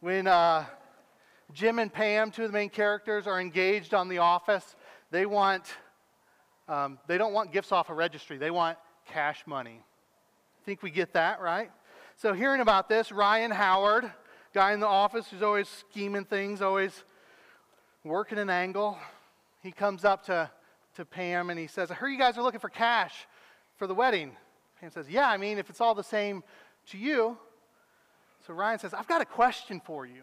When uh, Jim and Pam, two of the main characters, are engaged on The Office, they want, um, they don't want gifts off a registry. They want cash money. I Think we get that, right? So hearing about this, Ryan Howard, guy in the office who's always scheming things, always working an angle, he comes up to, to Pam and he says, I heard you guys are looking for cash for the wedding. Pam says, Yeah, I mean, if it's all the same to you. So Ryan says, I've got a question for you.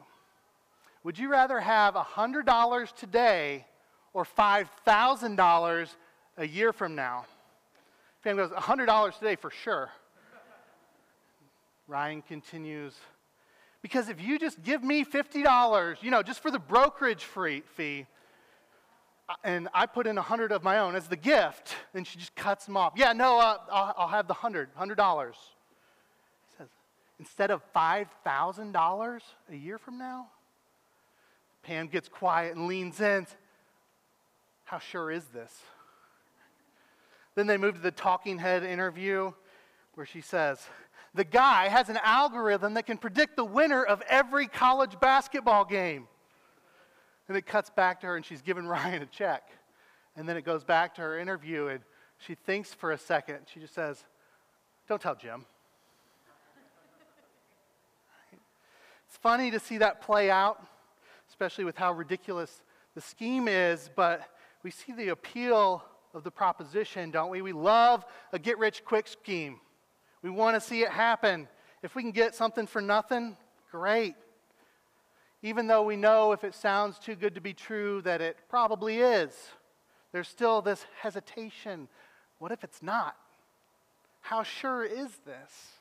Would you rather have $100 today or $5,000 a year from now? Pam goes, $100 today for sure. Ryan continues, because if you just give me $50, you know, just for the brokerage fee, and I put in 100 of my own as the gift, then she just cuts them off. Yeah, no, uh, I'll, I'll, have the 100, $100. Instead of $5,000 a year from now? Pam gets quiet and leans in. How sure is this? Then they move to the talking head interview where she says, The guy has an algorithm that can predict the winner of every college basketball game. And it cuts back to her, and she's giving Ryan a check. And then it goes back to her interview, and she thinks for a second. She just says, Don't tell Jim. It's funny to see that play out, especially with how ridiculous the scheme is, but we see the appeal of the proposition, don't we? We love a get rich quick scheme. We want to see it happen. If we can get something for nothing, great even though we know if it sounds too good to be true that it probably is, there's still this hesitation. What if it's not? How sure is this?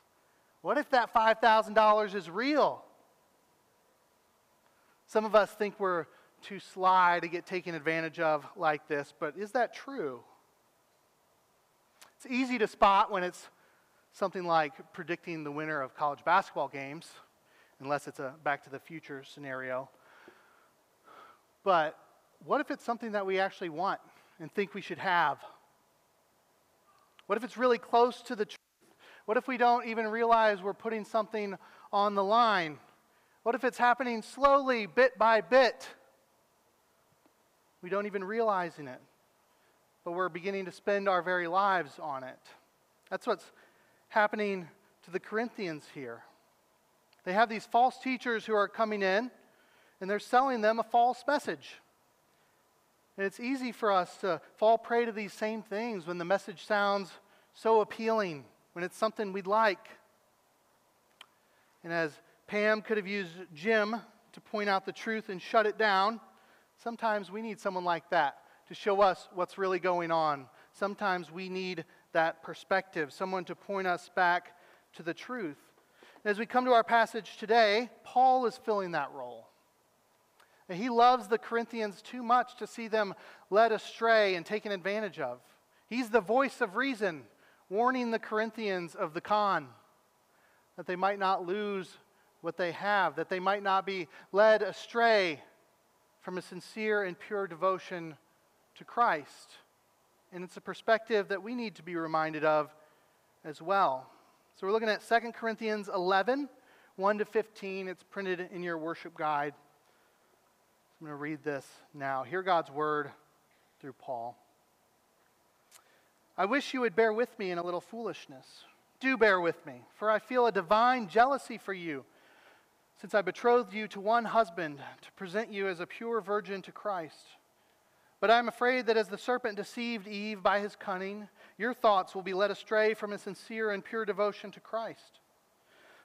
What if that $5,000 is real? Some of us think we're too sly to get taken advantage of like this, but is that true? It's easy to spot when it's something like predicting the winner of college basketball games unless it's a back to the future scenario. But what if it's something that we actually want and think we should have? What if it's really close to the truth? What if we don't even realize we're putting something on the line? What if it's happening slowly, bit by bit? We don't even realizing it, but we're beginning to spend our very lives on it. That's what's happening to the Corinthians here. They have these false teachers who are coming in, and they're selling them a false message. And it's easy for us to fall prey to these same things when the message sounds so appealing, when it's something we'd like. And as Pam could have used Jim to point out the truth and shut it down, sometimes we need someone like that to show us what's really going on. Sometimes we need that perspective, someone to point us back to the truth. As we come to our passage today, Paul is filling that role. And he loves the Corinthians too much to see them led astray and taken advantage of. He's the voice of reason, warning the Corinthians of the con, that they might not lose what they have, that they might not be led astray from a sincere and pure devotion to Christ. And it's a perspective that we need to be reminded of as well. So we're looking at 2 Corinthians 11, 1 to 15. It's printed in your worship guide. I'm going to read this now. Hear God's word through Paul. I wish you would bear with me in a little foolishness. Do bear with me, for I feel a divine jealousy for you, since I betrothed you to one husband to present you as a pure virgin to Christ. But I am afraid that as the serpent deceived Eve by his cunning, your thoughts will be led astray from a sincere and pure devotion to Christ.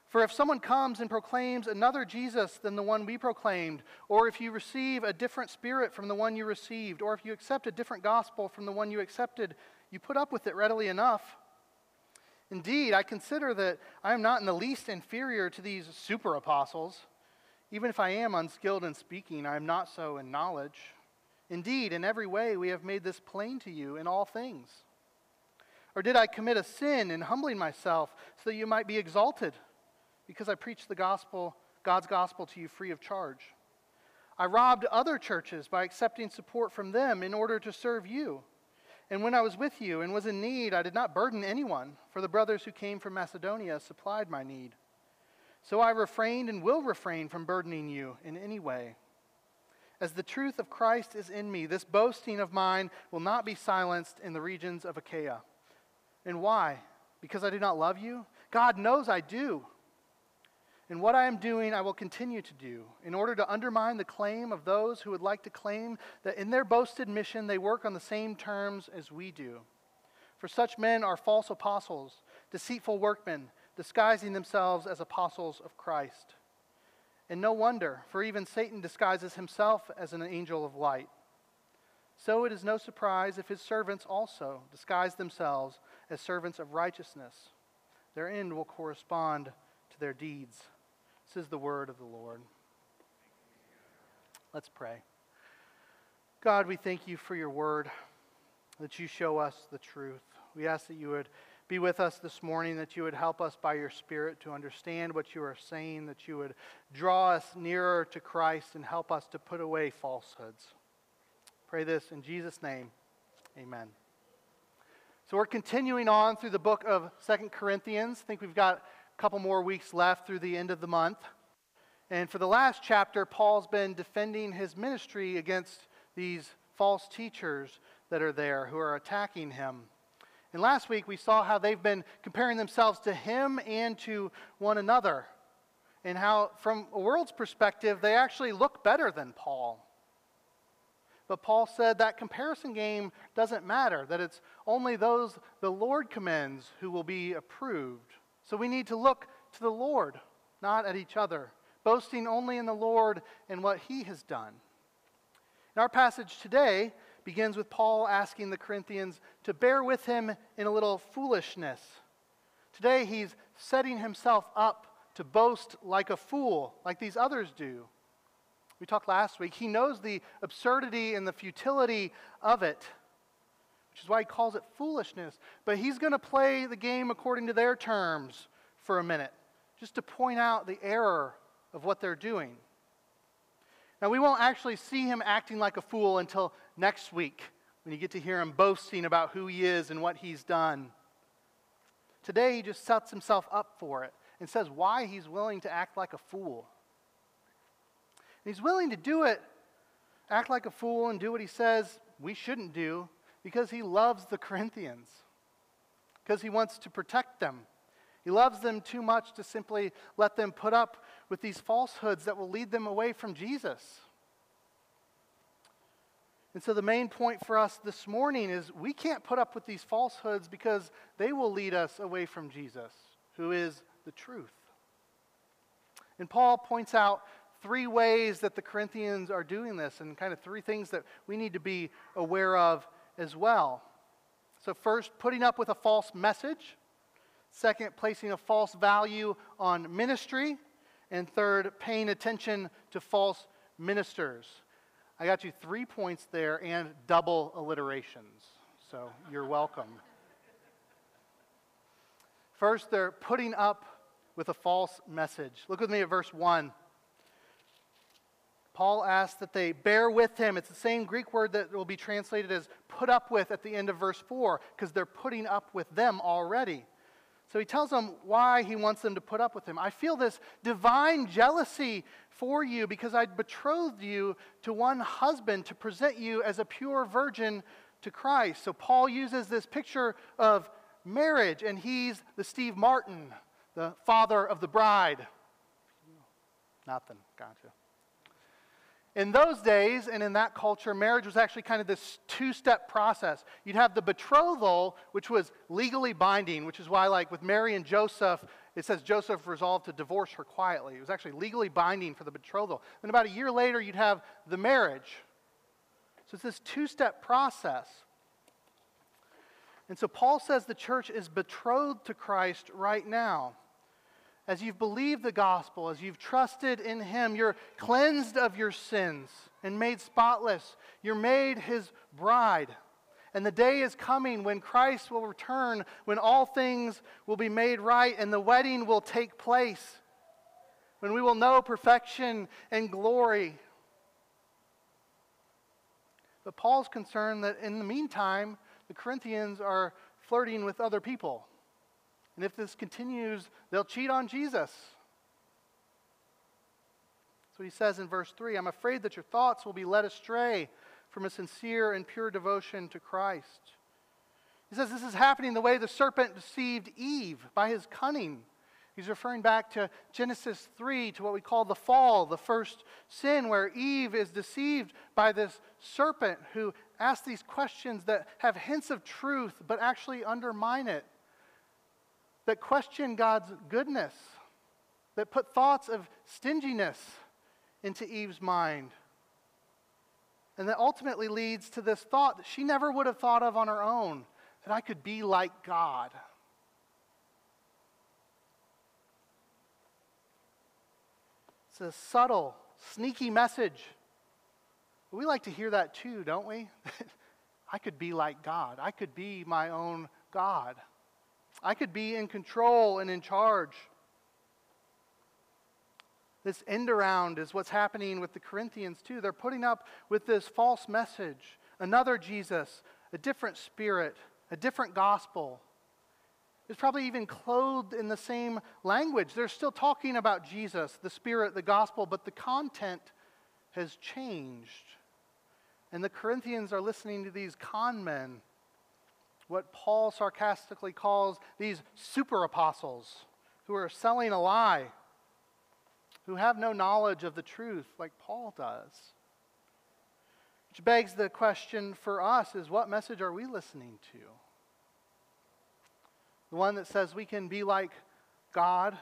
For if someone comes and proclaims another Jesus than the one we proclaimed, or if you receive a different spirit from the one you received, or if you accept a different gospel from the one you accepted, you put up with it readily enough. Indeed, I consider that I am not in the least inferior to these super apostles. Even if I am unskilled in speaking, I am not so in knowledge. Indeed, in every way we have made this plain to you in all things. Or did I commit a sin in humbling myself so that you might be exalted because I preached the gospel, God's gospel to you free of charge? I robbed other churches by accepting support from them in order to serve you. And when I was with you and was in need, I did not burden anyone, for the brothers who came from Macedonia supplied my need. So I refrained and will refrain from burdening you in any way. As the truth of Christ is in me, this boasting of mine will not be silenced in the regions of Achaia. And why? Because I do not love you? God knows I do. And what I am doing, I will continue to do, in order to undermine the claim of those who would like to claim that in their boasted mission they work on the same terms as we do. For such men are false apostles, deceitful workmen disguising themselves as apostles of Christ. And no wonder, for even Satan disguises himself as an angel of light. So it is no surprise if his servants also disguise themselves as servants of righteousness. Their end will correspond to their deeds. This is the word of the Lord. Let's pray. God, we thank you for your word, that you show us the truth. We ask that you would be with us this morning, that you would help us by your Spirit to understand what you are saying, that you would draw us nearer to Christ and help us to put away falsehoods. Pray this in Jesus' name. Amen. So we're continuing on through the book of Second Corinthians. I think we've got couple more weeks left through the end of the month. And for the last chapter, Paul's been defending his ministry against these false teachers that are there who are attacking him. And last week we saw how they've been comparing themselves to him and to one another. And how, from a world's perspective, they actually look better than Paul. But Paul said that comparison game doesn't matter, that it's only those the Lord commends who will be approved. So we need to look to the Lord, not at each other, boasting only in the Lord and what he has done. In our passage today, begins with Paul asking the Corinthians to bear with him in a little foolishness. Today, he's setting himself up to boast like a fool, like these others do. We talked last week. He knows the absurdity and the futility of it, which is why he calls it foolishness. But he's going to play the game according to their terms for a minute, just to point out the error of what they're doing. Now, we won't actually see him acting like a fool until next week when you get to hear him boasting about who he is and what he's done. Today, he just sets himself up for it and says why he's willing to act like a fool. And he's willing to do it, act like a fool, and do what he says we shouldn't do because he loves the Corinthians, because he wants to protect them. He loves them too much to simply let them put up with these falsehoods that will lead them away from Jesus. And so, the main point for us this morning is we can't put up with these falsehoods because they will lead us away from Jesus, who is the truth. And Paul points out three ways that the Corinthians are doing this, and kind of three things that we need to be aware of as well. So, first, putting up with a false message. Second, placing a false value on ministry. And third, paying attention to false ministers. I got you three points there and double alliterations. So you're welcome. First, they're putting up with a false message. Look with me at verse 1. Paul asks that they bear with him. It's the same Greek word that will be translated as put up with at the end of verse 4, because they're putting up with them already. So he tells them why he wants them to put up with him. I feel this divine jealousy for you because I betrothed you to one husband to present you as a pure virgin to Christ. So Paul uses this picture of marriage, and he's the Steve Martin, the father of the bride. Nothing. Gotcha. In those days and in that culture, marriage was actually kind of this two step process. You'd have the betrothal, which was legally binding, which is why, like with Mary and Joseph, it says Joseph resolved to divorce her quietly. It was actually legally binding for the betrothal. Then about a year later, you'd have the marriage. So it's this two step process. And so Paul says the church is betrothed to Christ right now as you've believed the gospel, as you've trusted in Him, you're cleansed of your sins and made spotless. You're made His bride. And the day is coming when Christ will return, when all things will be made right and the wedding will take place, when we will know perfection and glory. But Paul's concerned that in the meantime, the Corinthians are flirting with other people. And if this continues, they'll cheat on Jesus. So he says in verse 3 I'm afraid that your thoughts will be led astray from a sincere and pure devotion to Christ. He says this is happening the way the serpent deceived Eve by his cunning. He's referring back to Genesis 3, to what we call the fall, the first sin, where Eve is deceived by this serpent who asks these questions that have hints of truth but actually undermine it, that question God's goodness, that put thoughts of stinginess into Eve's mind. And that ultimately leads to this thought that she never would have thought of on her own that I could be like God. It's a subtle, sneaky message. We like to hear that too, don't we? I could be like God. I could be my own God. I could be in control and in charge. This end around is what's happening with the Corinthians too. They're putting up with this false message another Jesus, a different spirit, a different gospel. It's probably even clothed in the same language. They're still talking about Jesus, the Spirit, the gospel, but the content has changed. And the Corinthians are listening to these con men, what Paul sarcastically calls these super apostles, who are selling a lie, who have no knowledge of the truth like Paul does. Which begs the question for us is what message are we listening to? The one that says we can be like God,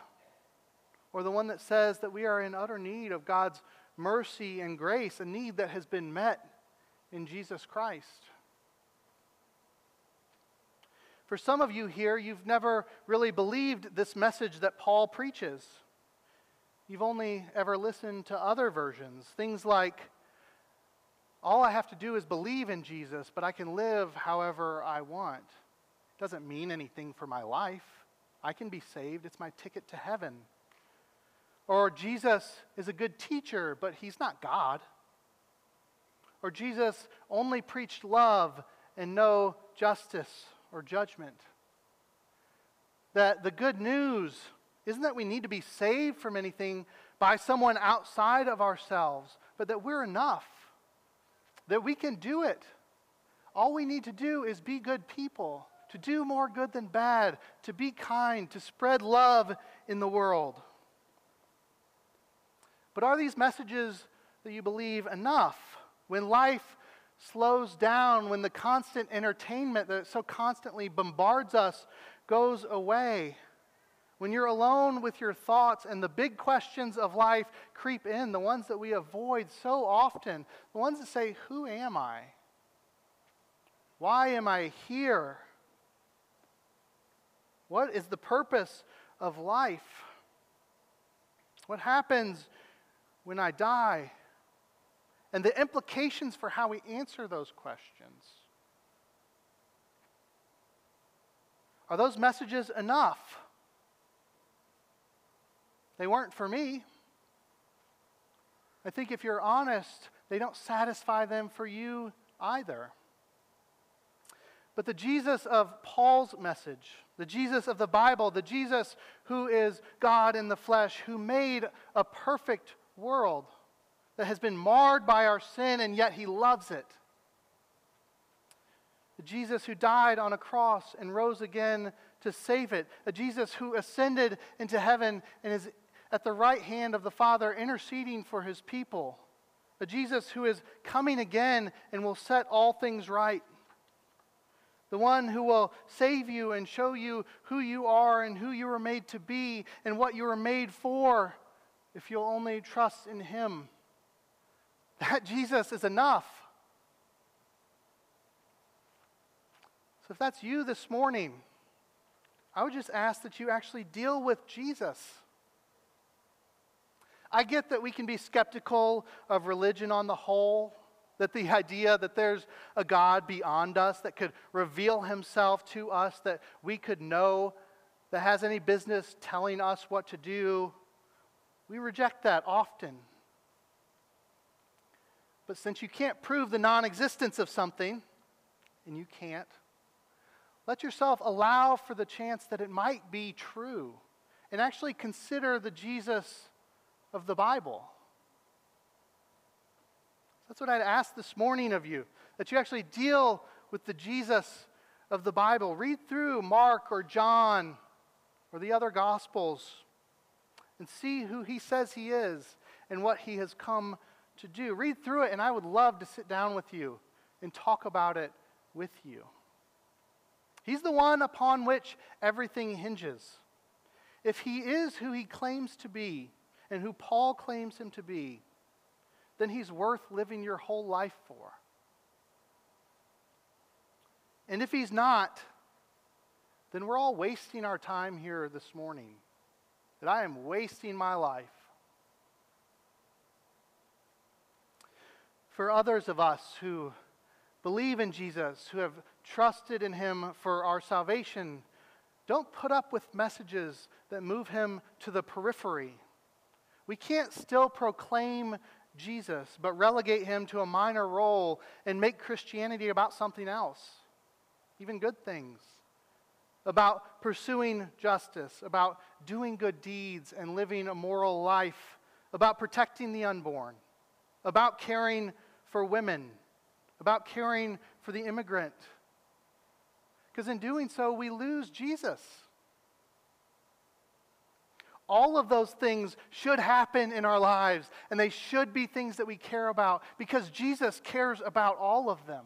or the one that says that we are in utter need of God's mercy and grace, a need that has been met in Jesus Christ. For some of you here, you've never really believed this message that Paul preaches. You've only ever listened to other versions. Things like, all I have to do is believe in Jesus, but I can live however I want It doesn't mean anything for my life. I can be saved, it's my ticket to heaven. Or Jesus is a good teacher, but he's not God. Or Jesus only preached love and no justice or judgment. That the good news isn't that we need to be saved from anything by someone outside of ourselves, but that we're enough, that we can do it. All we need to do is be good people to do more good than bad, to be kind, to spread love in the world. But are these messages that you believe enough when life slows down, when the constant entertainment that so constantly bombards us goes away? When you're alone with your thoughts and the big questions of life creep in, the ones that we avoid so often, the ones that say, Who am I? Why am I here? What is the purpose of life? What happens when I die? And the implications for how we answer those questions. Are those messages enough? They weren't for me. I think if you're honest, they don't satisfy them for you either. But the Jesus of Paul's message, the Jesus of the Bible, the Jesus who is God in the flesh, who made a perfect world that has been marred by our sin, and yet he loves it. The Jesus who died on a cross and rose again to save it. A Jesus who ascended into heaven and is at the right hand of the Father interceding for his people. A Jesus who is coming again and will set all things right the one who will save you and show you who you are and who you were made to be and what you were made for if you'll only trust in him. That Jesus is enough. So if that's you this morning, I would just ask that you actually deal with Jesus. I get that we can be skeptical of religion on the whole. That the idea that there's a God beyond us that could reveal himself to us, that we could know, that has any business telling us what to do, we reject that often. But since you can't prove the non existence of something, and you can't, let yourself allow for the chance that it might be true and actually consider the Jesus of the Bible. That's what I'd ask this morning of you, that you actually deal with the Jesus of the Bible. Read through Mark or John or the other Gospels and see who he says he is and what he has come to do. Read through it, and I would love to sit down with you and talk about it with you. He's the one upon which everything hinges. If he is who he claims to be and who Paul claims him to be, then he's worth living your whole life for. And if he's not, then we're all wasting our time here this morning. That I am wasting my life. For others of us who believe in Jesus, who have trusted in him for our salvation, don't put up with messages that move him to the periphery. We can't still proclaim Jesus, but relegate him to a minor role and make Christianity about something else, even good things. About pursuing justice, about doing good deeds and living a moral life, about protecting the unborn, about caring for women, about caring for the immigrant. Because in doing so, we lose Jesus. All of those things should happen in our lives, and they should be things that we care about because Jesus cares about all of them.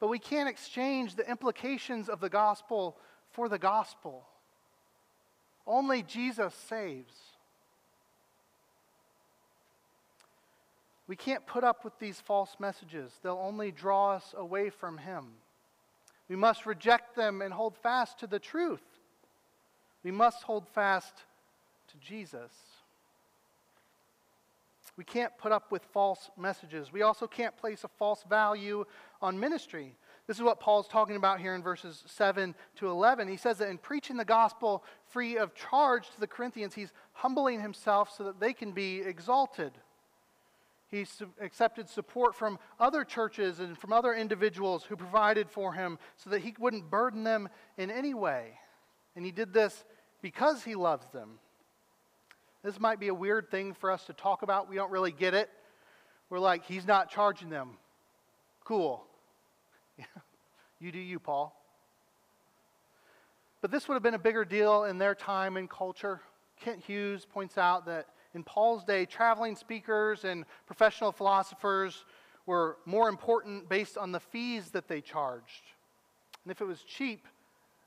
But we can't exchange the implications of the gospel for the gospel. Only Jesus saves. We can't put up with these false messages, they'll only draw us away from Him. We must reject them and hold fast to the truth. We must hold fast to Jesus. We can't put up with false messages. We also can't place a false value on ministry. This is what Paul's talking about here in verses 7 to 11. He says that in preaching the gospel free of charge to the Corinthians, he's humbling himself so that they can be exalted. He accepted support from other churches and from other individuals who provided for him so that he wouldn't burden them in any way. And he did this because he loves them. This might be a weird thing for us to talk about. We don't really get it. We're like, he's not charging them. Cool. you do you, Paul. But this would have been a bigger deal in their time and culture. Kent Hughes points out that in Paul's day, traveling speakers and professional philosophers were more important based on the fees that they charged. And if it was cheap,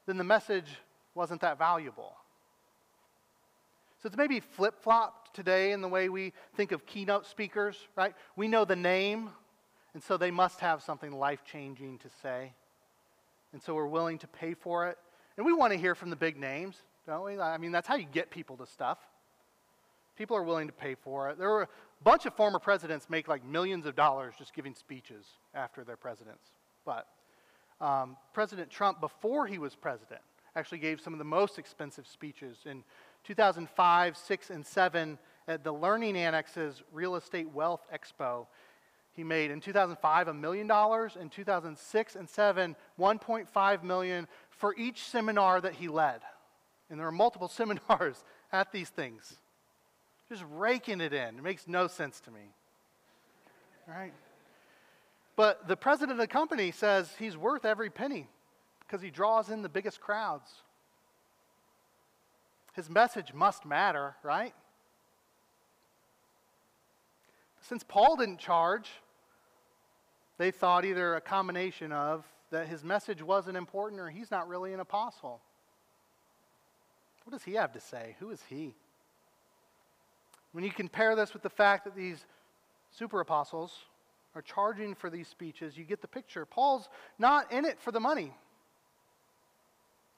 then the message wasn't that valuable. So it's maybe flip flopped today in the way we think of keynote speakers, right? We know the name, and so they must have something life changing to say. And so we're willing to pay for it. And we want to hear from the big names, don't we? I mean, that's how you get people to stuff. People are willing to pay for it. There were a bunch of former presidents make like millions of dollars just giving speeches after their presidents. But um, President Trump, before he was president, actually gave some of the most expensive speeches in 2005, 6, and 7 at the Learning Annex's Real Estate Wealth Expo. He made in 2005 a million dollars, in 2006 and 7 1.5 million for each seminar that he led. And there are multiple seminars at these things. Just raking it in. It makes no sense to me. Right? But the president of the company says he's worth every penny because he draws in the biggest crowds. His message must matter, right? Since Paul didn't charge, they thought either a combination of that his message wasn't important or he's not really an apostle. What does he have to say? Who is he? When you compare this with the fact that these super apostles are charging for these speeches, you get the picture. Paul's not in it for the money.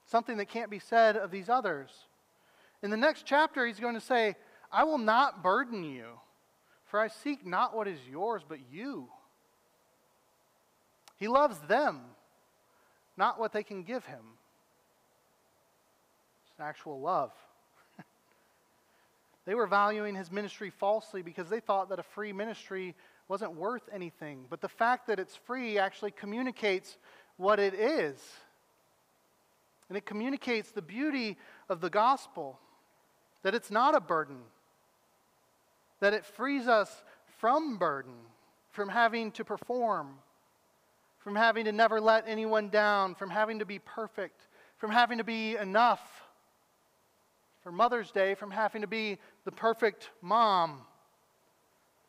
Something that can't be said of these others. In the next chapter, he's going to say, I will not burden you, for I seek not what is yours, but you. He loves them, not what they can give him. It's an actual love. They were valuing his ministry falsely because they thought that a free ministry wasn't worth anything. But the fact that it's free actually communicates what it is. And it communicates the beauty of the gospel that it's not a burden, that it frees us from burden, from having to perform, from having to never let anyone down, from having to be perfect, from having to be enough. For Mother's Day, from having to be the perfect mom,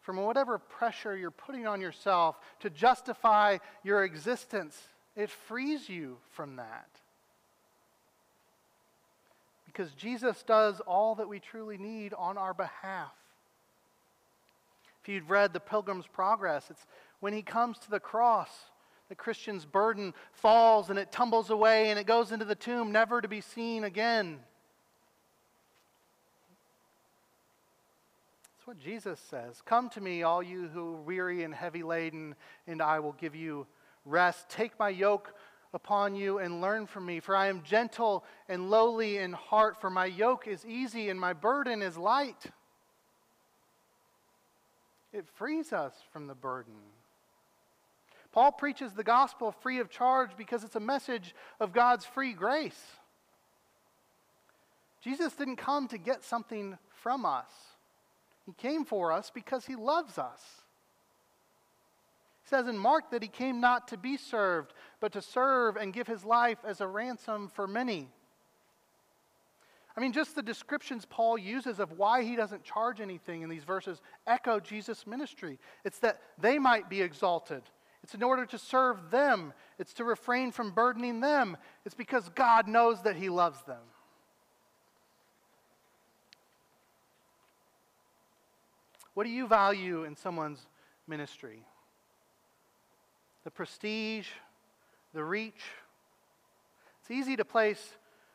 from whatever pressure you're putting on yourself to justify your existence, it frees you from that. Because Jesus does all that we truly need on our behalf. If you've read the Pilgrim's Progress, it's when he comes to the cross, the Christian's burden falls and it tumbles away and it goes into the tomb, never to be seen again. What Jesus says. Come to me, all you who are weary and heavy laden, and I will give you rest. Take my yoke upon you and learn from me, for I am gentle and lowly in heart, for my yoke is easy and my burden is light. It frees us from the burden. Paul preaches the gospel free of charge because it's a message of God's free grace. Jesus didn't come to get something from us, He came for us because He loves us. He says in Mark that He came not to be served, but to serve and give His life as a ransom for many. I mean, just the descriptions Paul uses of why he doesn't charge anything in these verses echo Jesus' ministry. It's that they might be exalted, it's in order to serve them, it's to refrain from burdening them. It's because God knows that he loves them. What do you value in someone's ministry? The prestige, the reach. It's easy to place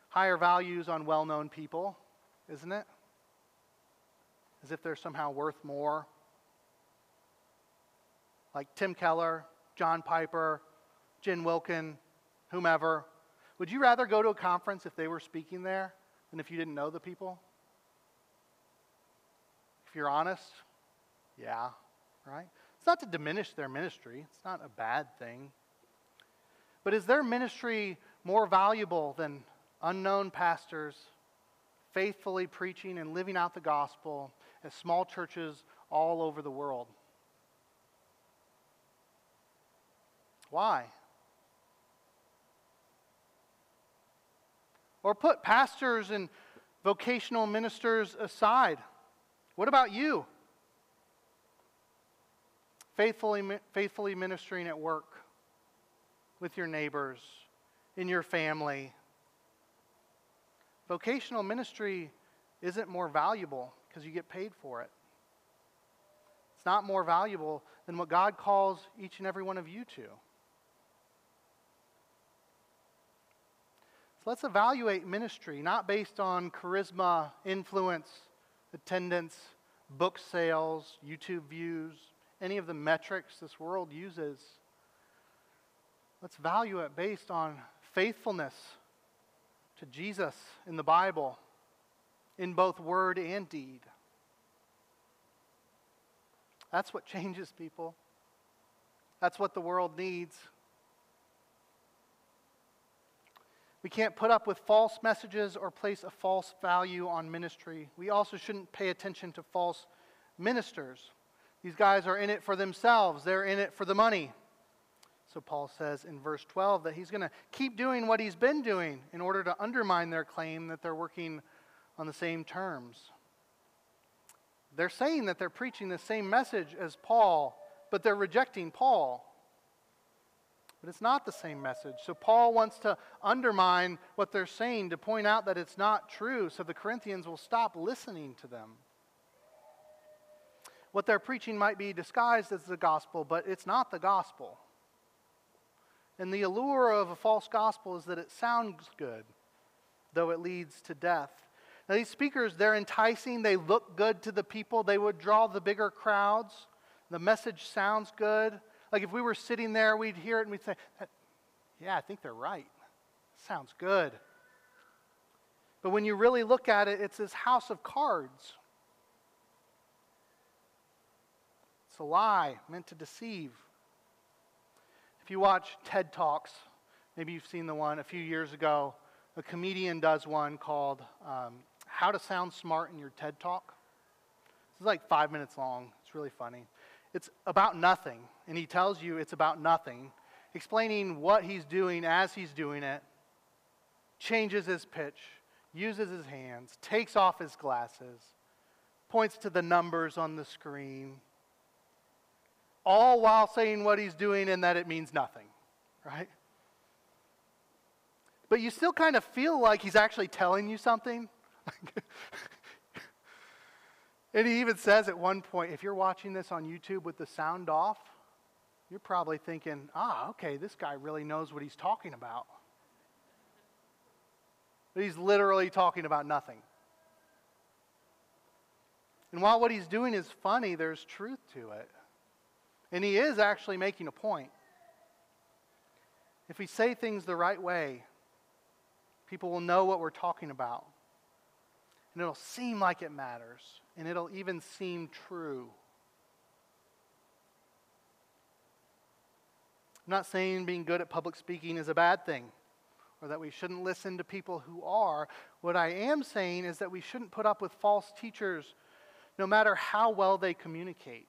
higher values on well known people, isn't it? As if they're somehow worth more. Like Tim Keller, John Piper, Jen Wilkin, whomever. Would you rather go to a conference if they were speaking there than if you didn't know the people? If you're honest, yeah, right? It's not to diminish their ministry, it's not a bad thing. But is their ministry more valuable than unknown pastors faithfully preaching and living out the gospel at small churches all over the world. Why? Or put pastors and vocational ministers aside. What about you? Faithfully, faithfully ministering at work, with your neighbors, in your family, Vocational ministry isn't more valuable because you get paid for it. It's not more valuable than what God calls each and every one of you to. So let's evaluate ministry, not based on charisma, influence, attendance, book sales, YouTube views, any of the metrics this world uses. Let's value it based on faithfulness to Jesus in the Bible, in both word and deed. That's what changes people. That's what the world needs. We can't put up with false messages or place a false value on ministry. We also shouldn't pay attention to false ministers. These guys are in it for themselves, they're in it for the money. So Paul says in verse 12 that he's going to keep doing what he's been doing in order to undermine their claim that they're working on the same terms. They're saying that they're preaching the same message as Paul, but they're rejecting Paul. But it's not the same message. So Paul wants to undermine what they're saying to point out that it's not true so the Corinthians will stop listening to them. What they're preaching might be disguised as the gospel, but it's not the gospel. And the allure of a false gospel is that it sounds good, though it leads to death. Now, these speakers, they're enticing. They look good to the people. They would draw the bigger crowds. The message sounds good. Like if we were sitting there, we'd hear it and we'd say, Yeah, I think they're right. Sounds good. But when you really look at it, it's this house of cards. It's a lie meant to deceive If you watch TED Talks, maybe you've seen the one a few years ago, a comedian does one called um, How to Sound Smart in Your TED Talk. This is like five minutes long. It's really funny. it's about nothing, and he tells you it's about nothing, explaining what he's doing as he's doing it, changes his pitch, uses his hands, takes off his glasses, points to the numbers on the screen, all while saying what he's doing and that it means nothing, right? But you still kind of feel like he's actually telling you something. and he even says at one point if you're watching this on YouTube with the sound off, you're probably thinking, ah, okay, this guy really knows what he's talking about. But he's literally talking about nothing. And while what he's doing is funny, there's truth to it. And he is actually making a point. If we say things the right way, people will know what we're talking about. And it'll seem like it matters, and it'll even seem true. I'm not saying being good at public speaking is a bad thing or that we shouldn't listen to people who are. What I am saying is that we shouldn't put up with false teachers no matter how well they communicate.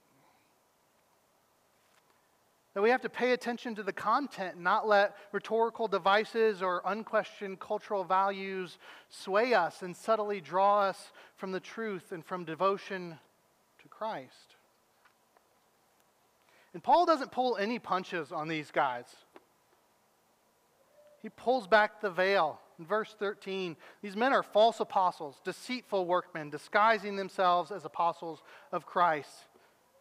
That we have to pay attention to the content not let rhetorical devices or unquestioned cultural values sway us and subtly draw us from the truth and from devotion to Christ. And Paul doesn't pull any punches on these guys. He pulls back the veil. In verse 13, these men are false apostles, deceitful workmen, disguising themselves as apostles of Christ.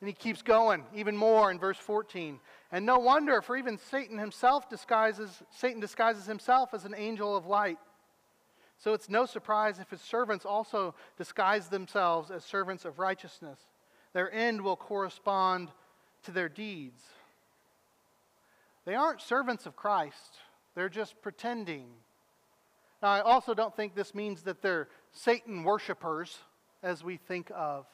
And he keeps going even more in verse 14. And no wonder, for even Satan himself disguises, Satan disguises himself as an angel of light. So it's no surprise if his servants also disguise themselves as servants of righteousness. Their end will correspond to their deeds. They aren't servants of Christ, they're just pretending. Now, I also don't think this means that they're Satan worshippers, as we think of.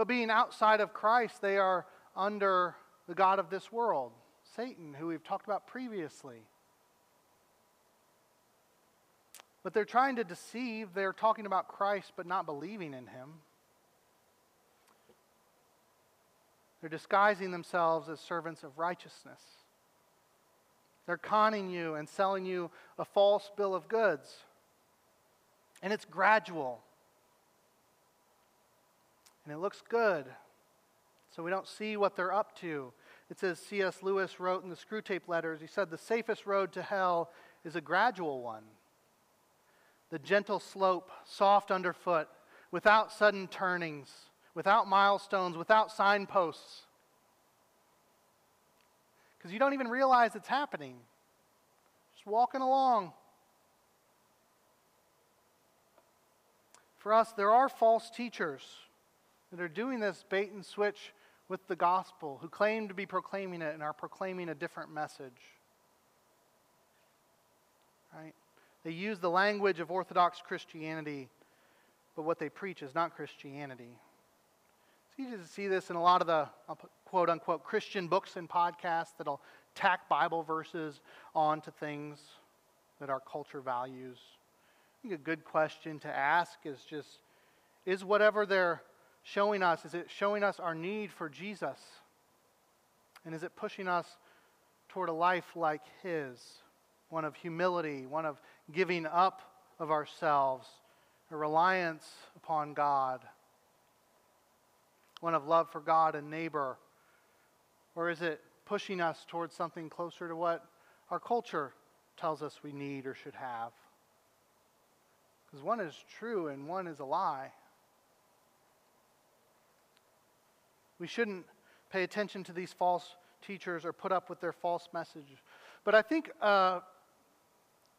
But being outside of Christ, they are under the God of this world, Satan, who we've talked about previously. But they're trying to deceive. They're talking about Christ, but not believing in him. They're disguising themselves as servants of righteousness. They're conning you and selling you a false bill of goods. And it's gradual and it looks good. So we don't see what they're up to. It says C.S. Lewis wrote in the Screwtape Letters, he said, The safest road to hell is a gradual one. The gentle slope, soft underfoot, without sudden turnings, without milestones, without signposts. Because you don't even realize it's happening. Just walking along. For us, there are false teachers that are doing this bait and switch with the gospel, who claim to be proclaiming it and are proclaiming a different message. Right? They use the language of Orthodox Christianity, but what they preach is not Christianity. It's easy to see this in a lot of the quote unquote Christian books and podcasts that'll tack Bible verses onto things that our culture values. I think a good question to ask is just is whatever they're showing us? Is it showing us our need for Jesus? And is it pushing us toward a life like His? One of humility, one of giving up of ourselves, a reliance upon God, one of love for God and neighbor? Or is it pushing us towards something closer to what our culture tells us we need or should have? Because one is true and one is a lie. We shouldn't pay attention to these false teachers or put up with their false message. But I think uh,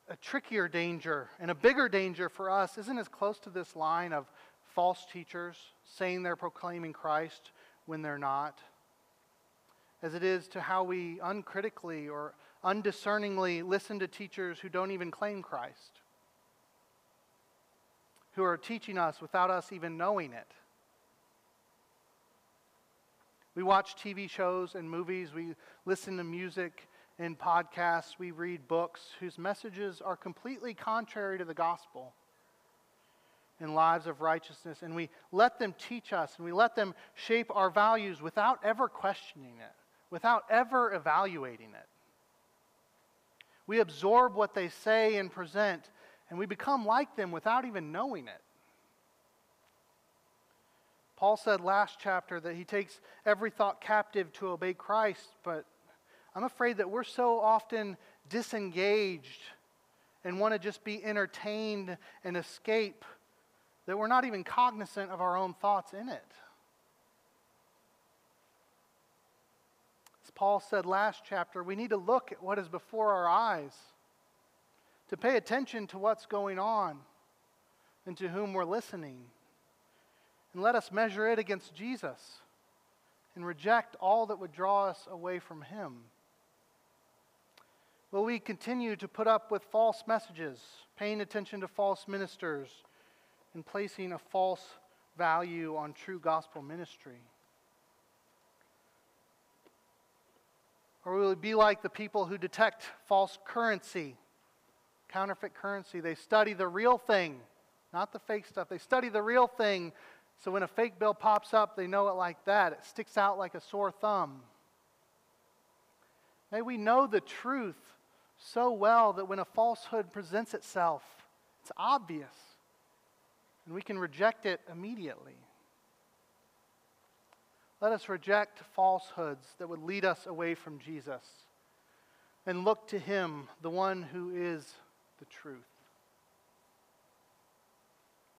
a trickier danger and a bigger danger for us isn't as close to this line of false teachers saying they're proclaiming Christ when they're not, as it is to how we uncritically or undiscerningly listen to teachers who don't even claim Christ, who are teaching us without us even knowing it. We watch TV shows and movies, we listen to music and podcasts, we read books whose messages are completely contrary to the gospel. and lives of righteousness, and we let them teach us and we let them shape our values without ever questioning it, without ever evaluating it. We absorb what they say and present, and we become like them without even knowing it. Paul said last chapter that he takes every thought captive to obey Christ, but I'm afraid that we're so often disengaged and want to just be entertained and escape that we're not even cognizant of our own thoughts in it. As Paul said last chapter, we need to look at what is before our eyes, to pay attention to what's going on and to whom we're listening and let us measure it against Jesus and reject all that would draw us away from Him? Will we continue to put up with false messages, paying attention to false ministers, and placing a false value on true gospel ministry? Or will we be like the people who detect false currency, counterfeit currency? They study the real thing, not the fake stuff. They study the real thing so when a fake bill pops up, they know it like that. It sticks out like a sore thumb. May we know the truth so well that when a falsehood presents itself, it's obvious and we can reject it immediately. Let us reject falsehoods that would lead us away from Jesus and look to Him, the one who is the truth.